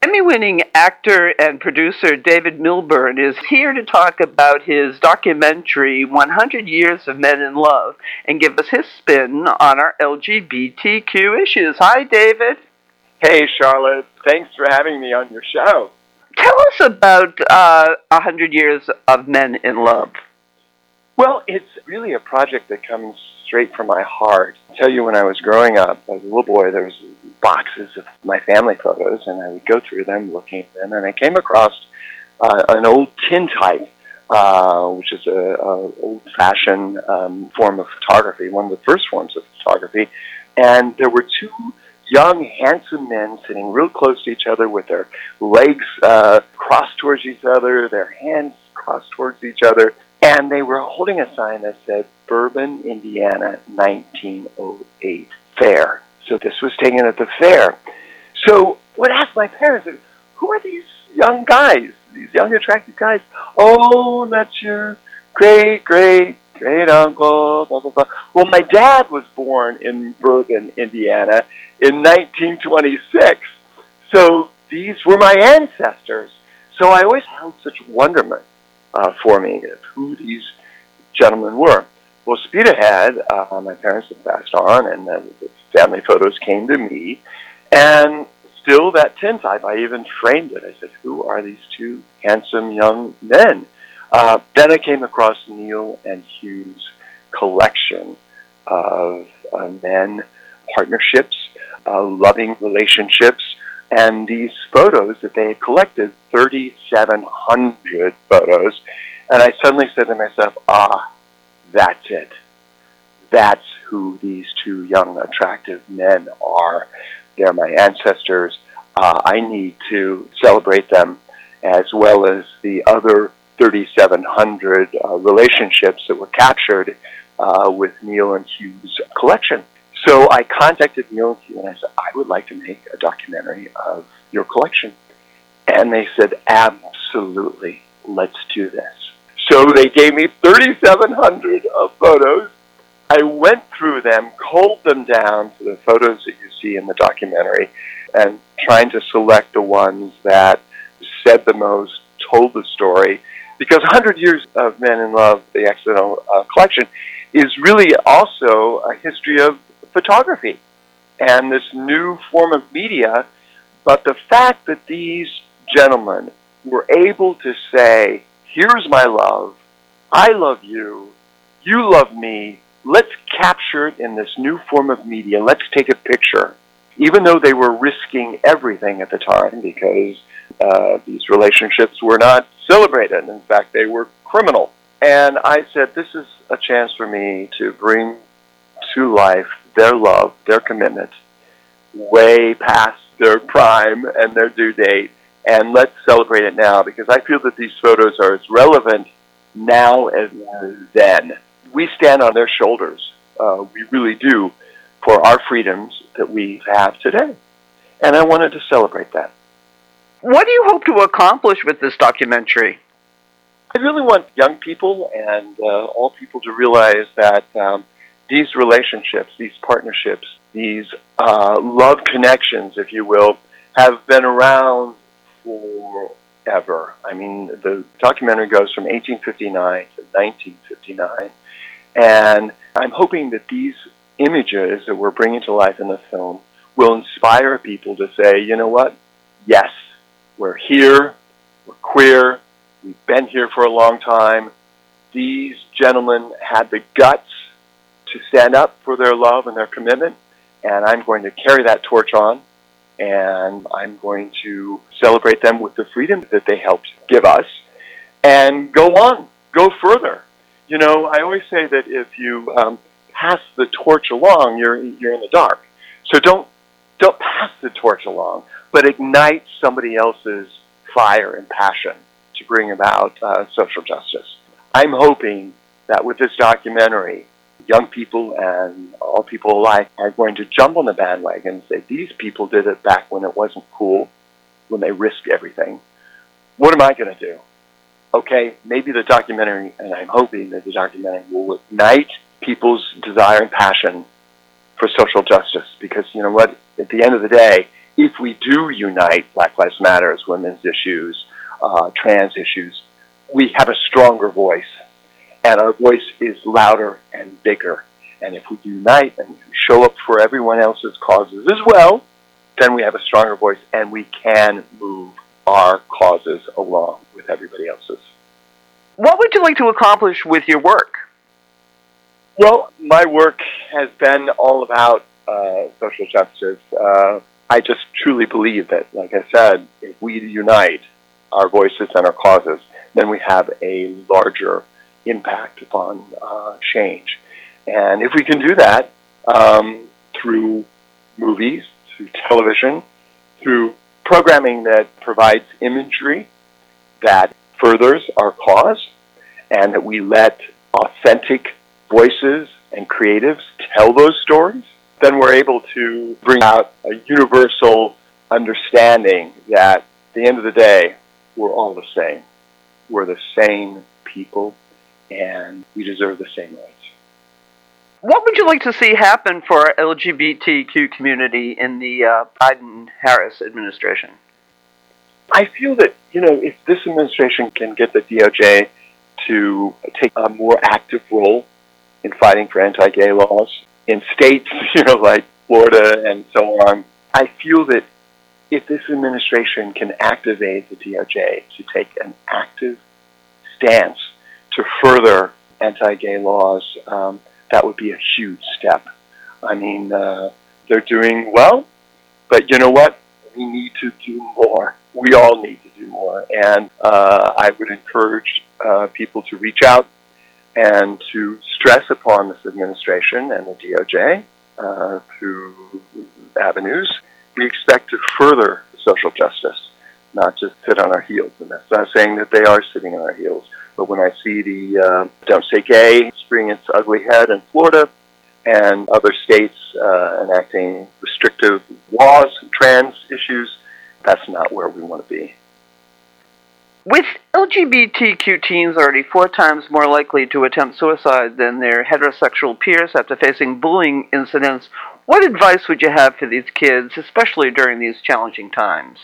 Emmy winning actor and producer David Millbern is here to talk about his documentary 100 Years of Men in Love and give us his spin on our LGBTQ issues. Hi, David. Hey, Charlotte. Thanks for having me on your show. Tell us about uh, 100 Years of Men in Love. Well, it's really a project that comes straight from my heart. I'll tell you, when I was growing up as a little boy, there was boxes of my family photos, and I would go through them, looking at them, and I came across uh, an old tintype, uh, which is a, a old-fashioned um, form of photography, one of the first forms of photography, and there were two young, handsome men sitting real close to each other with their legs uh, crossed towards each other, their hands crossed towards each other, and they were holding a sign that said Bourbon, Indiana, 1908 Fair. So this was taken at the fair. So what asked my parents, who are these young guys, these young attractive guys? Oh, that's your great, great, great uncle, blah, blah, blah. Well, my dad was born in Bourbon, Indiana in 1926. So these were my ancestors. So I always held such wonderment uh, for me of who these gentlemen were. Well, Speed Ahead, uh, my parents had passed on, and then the family photos came to me, and still that tintype, I even framed it. I said, who are these two handsome young men? Uh, then I came across Neal and Hugh's collection of uh, men, partnerships, uh, loving relationships, and these photos that they had collected, 3,700 photos. And I suddenly said to myself, ah, that's it. That's who these two young, attractive men are. They're my ancestors. Uh, I need to celebrate them as well as the other 3,700 uh, relationships that were captured uh, with Neal and Hugh's collection. So I contacted Neal and Hugh and I said, I would like to make a documentary of your collection. And they said, absolutely, let's do this. So they gave me 3,700 of photos. I went through them, culled them down to the photos that you see in the documentary, and trying to select the ones that said the most, told the story. Because 100 Years of Men in Love, the Accidental uh, Collection, is really also a history of photography and this new form of media. But the fact that these gentlemen were able to say, here's my love, I love you, you love me, let's capture it in this new form of media, let's take a picture. Even though they were risking everything at the time because uh, these relationships were not celebrated. In fact, they were criminal. And I said, this is a chance for me to bring to life their love, their commitment, way past their prime and their due date. And let's celebrate it now because I feel that these photos are as relevant now as then. We stand on their shoulders. Uh, we really do for our freedoms that we have today. And I wanted to celebrate that. What do you hope to accomplish with this documentary? I really want young people and uh, all people to realize that um, these relationships, these partnerships, these uh, love connections, if you will, have been around forever. I mean, the documentary goes from 1859 to 1959, and I'm hoping that these images that we're bringing to life in the film will inspire people to say, you know what? Yes, we're here, we're queer, we've been here for a long time. These gentlemen had the guts to stand up for their love and their commitment, and I'm going to carry that torch on, and I'm going to celebrate them with the freedom that they helped give us, and go on, go further. You know, I always say that if you um, pass the torch along, you're you're in the dark. So don't don't pass the torch along, but ignite somebody else's fire and passion to bring about uh, social justice. I'm hoping that with this documentary, young people and all people alike are going to jump on the bandwagon and say, these people did it back when it wasn't cool, when they risked everything. What am I going to do? Okay, maybe the documentary, and I'm hoping that the documentary will ignite people's desire and passion for social justice because, you know what, at the end of the day, if we do unite Black Lives Matters, women's issues, uh, trans issues, we have a stronger voice. And our voice is louder and bigger. And if we unite and show up for everyone else's causes as well, then we have a stronger voice and we can move our causes along with everybody else's. What would you like to accomplish with your work? Well, my work has been all about uh, social justice. Uh, I just truly believe that, like I said, if we unite our voices and our causes, then we have a larger impact upon uh, change. And if we can do that um, through movies, through television, through programming that provides imagery that furthers our cause, and that we let authentic voices and creatives tell those stories, then we're able to bring out a universal understanding that at the end of the day, we're all the same. We're the same people, and we deserve the same rights. What would you like to see happen for our LGBTQ community in the uh, Biden Harris administration? I feel that, you know, if this administration can get the DOJ to take a more active role in fighting for anti gay laws in states, you know, like Florida and so on, I feel that if this administration can activate the DOJ to take an active stance to further anti gay laws, um, that would be a huge step. I mean, uh, they're doing well, but you know what? We need to do more. We all need to do more. And uh, I would encourage uh, people to reach out and to stress upon this administration and the DOJ uh, through avenues. We expect to further social justice, not just sit on our heels. And that's not saying that they are sitting on our heels. But when I see the uh, Don't Say Gay rearing its ugly head in Florida and other states uh, enacting restrictive laws trans issues, that's not where we want to be. With LGBTQ teens already four times more likely to attempt suicide than their heterosexual peers after facing bullying incidents, what advice would you have for these kids, especially during these challenging times?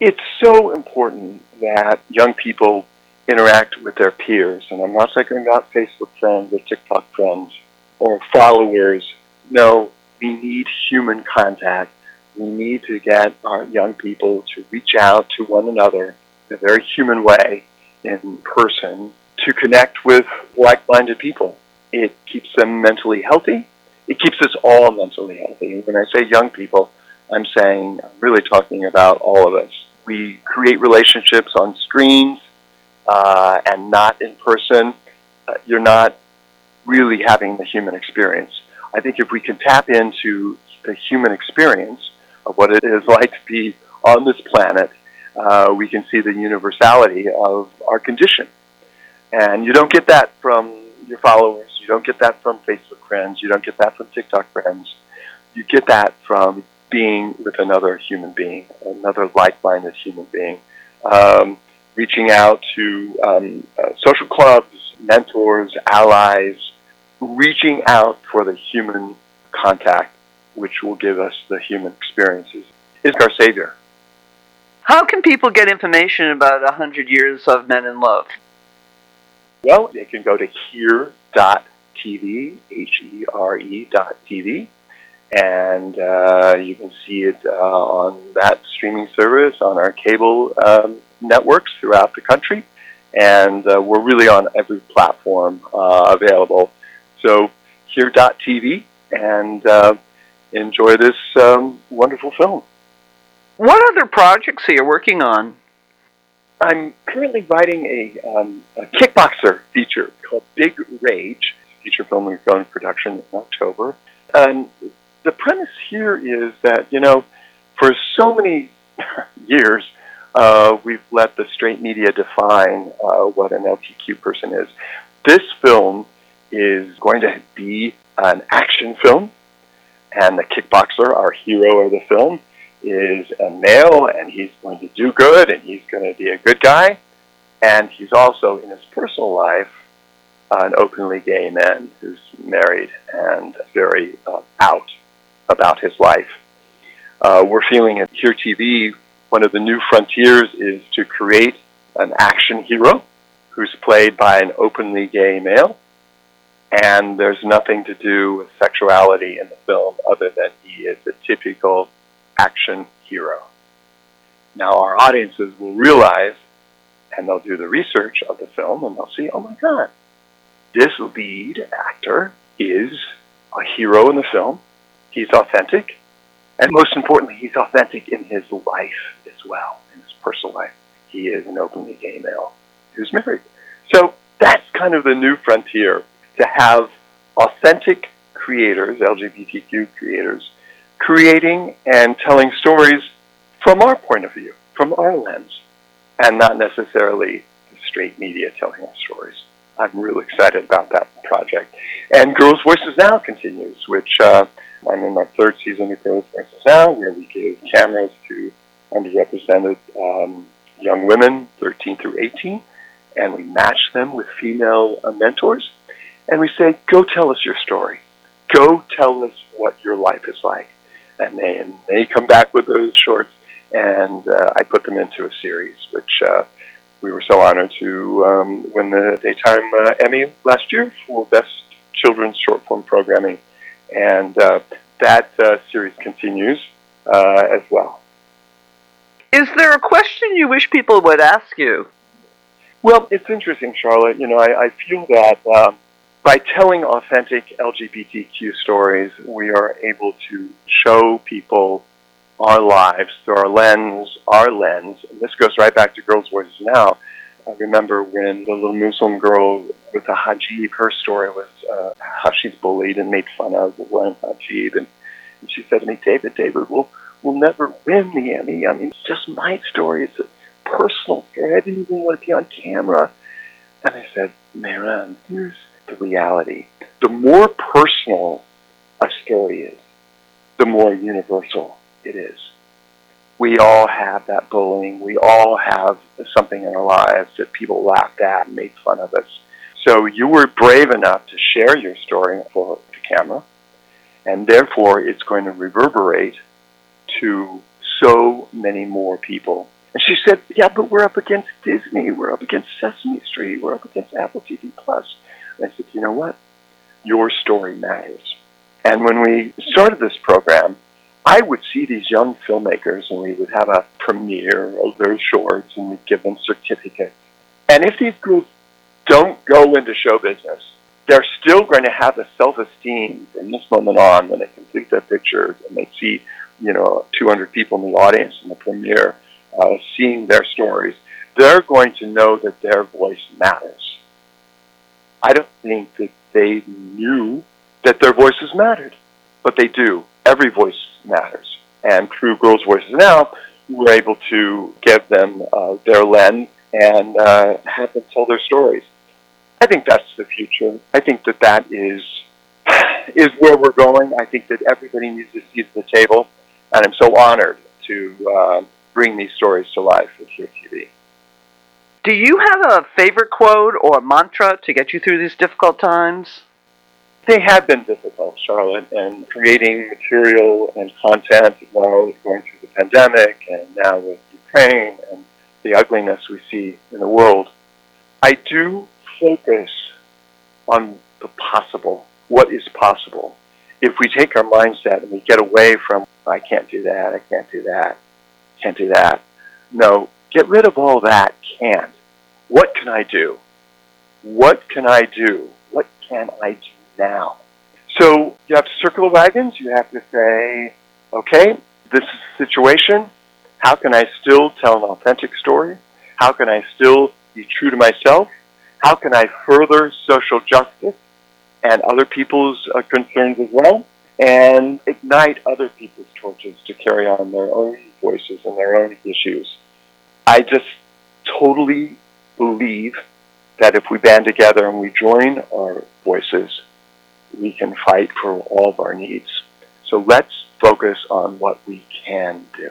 It's so important that young people interact with their peers. And I'm not talking about Facebook friends or TikTok friends or followers. No, we need human contact. We need to get our young people to reach out to one another in a very human way in person to connect with like minded people. It keeps them mentally healthy. It keeps us all mentally healthy. And when I say young people, I'm saying, I'm really talking about all of us. We create relationships on screens uh, and not in person, uh, you're not really having the human experience. I think if we can tap into the human experience of what it is like to be on this planet, uh, we can see the universality of our condition. And you don't get that from your followers. You don't get that from Facebook friends. You don't get that from TikTok friends. You get that from being with another human being, another like-minded human being. Um, reaching out to um, uh, social clubs, mentors, allies, reaching out for the human contact, which will give us the human experiences, is our savior. How can people get information about 100 years of Men in Love? Well, they can go to here.tv, H-E-R-E dot TV, and uh, you can see it uh, on that streaming service, on our cable um, networks throughout the country, and uh, we're really on every platform uh, available. So here.tv and uh, enjoy this um, wonderful film. What other projects are you working on? I'm currently writing a, um, a kickboxer feature called Big Rage. Feature film will go in production in October. And the premise here is that, you know, for so many years, uh, we've let the straight media define uh, what an LGBTQ person is. This film is going to be an action film, and the kickboxer, our hero of the film, is a male, and he's going to do good, and he's going to be a good guy, and he's also in his personal life an openly gay man who's married and very uh, out about his life. Uh, we're feeling at Here TV, one of the new frontiers is to create an action hero who's played by an openly gay male. And there's nothing to do with sexuality in the film other than he is a typical action hero. Now, our audiences will realize, and they'll do the research of the film, and they'll see, oh my God, this lead actor is a hero in the film. He's authentic. And most importantly, he's authentic in his life as well, in his personal life. He is an openly gay male who's married. So that's kind of the new frontier to have authentic creators, LGBTQ creators, creating and telling stories from our point of view, from our lens, and not necessarily the straight media telling our stories. I'm really excited about that project. And Girls Voices Now continues, which uh, I'm in my third season of Girls Voices Now, where we give cameras to underrepresented um, young women, 13 through 18, and we match them with female uh, mentors. And we say, go tell us your story. Go tell us what your life is like. And they, and they come back with those shorts, and uh, I put them into a series, which uh, we were so honored to um, win the Daytime uh, Emmy last year for Best Children's Short Form Programming. And uh, that uh, series continues uh, as well. Is there a question you wish people would ask you? Well, it's interesting, Charlotte. You know, I, I feel that um, by telling authentic LGBTQ stories, we are able to show people our lives through our lens, our lens. And this goes right back to Girls' Voices Now. I remember when the little Muslim girl with the hijab, her story was uh, how she's bullied and made fun of wearing hijab. And, and she said to me, David, David, we'll, we'll never win the Emmy. I mean, it's just my story. It's a personal story. I didn't even want to be on camera. And I said, Maran, here's the reality. The more personal a story is, the more universal it is. We all have that bullying. We all have something in our lives that people laughed at and made fun of us. So you were brave enough to share your story for the camera, and therefore it's going to reverberate to so many more people. And she said, "Yeah, but we're up against Disney. We're up against Sesame Street. We're up against Apple TV Plus." And I said, "You know what? Your story matters." And when we started this program, I would see these young filmmakers and we would have a premiere of their shorts and we'd give them certificates. And if these groups don't go into show business, they're still going to have the self-esteem from this moment on when they complete their pictures and they see, you know, 200 people in the audience in the premiere uh, seeing their stories. They're going to know that their voice matters. I don't think that they knew that their voices mattered, but they do. Every voice matters. And through Girls' Voices Now, we're able to give them uh, their lens and uh, have them tell their stories. I think that's the future. I think that that is is where we're going. I think that everybody needs to seat at the table, and I'm so honored to uh, bring these stories to life with Here TV. Do you have a favorite quote or mantra to get you through these difficult times? they have been difficult, Charlotte, and creating material and content while going through the pandemic and now with Ukraine and the ugliness we see in the world. I do focus on the possible, what is possible. If we take our mindset and we get away from, I can't do that, I can't do that, can't do that. No, get rid of all that can't. What can I do? What can I do? What can I do now. So you have to circle the wagons. You have to say, okay, this is the situation. How can I still tell an authentic story? How can I still be true to myself? How can I further social justice and other people's uh, concerns as well? And ignite other people's torches to carry on their own voices and their own issues. I just totally believe that if we band together and we join our voices, we can fight for all of our needs. So let's focus on what we can do.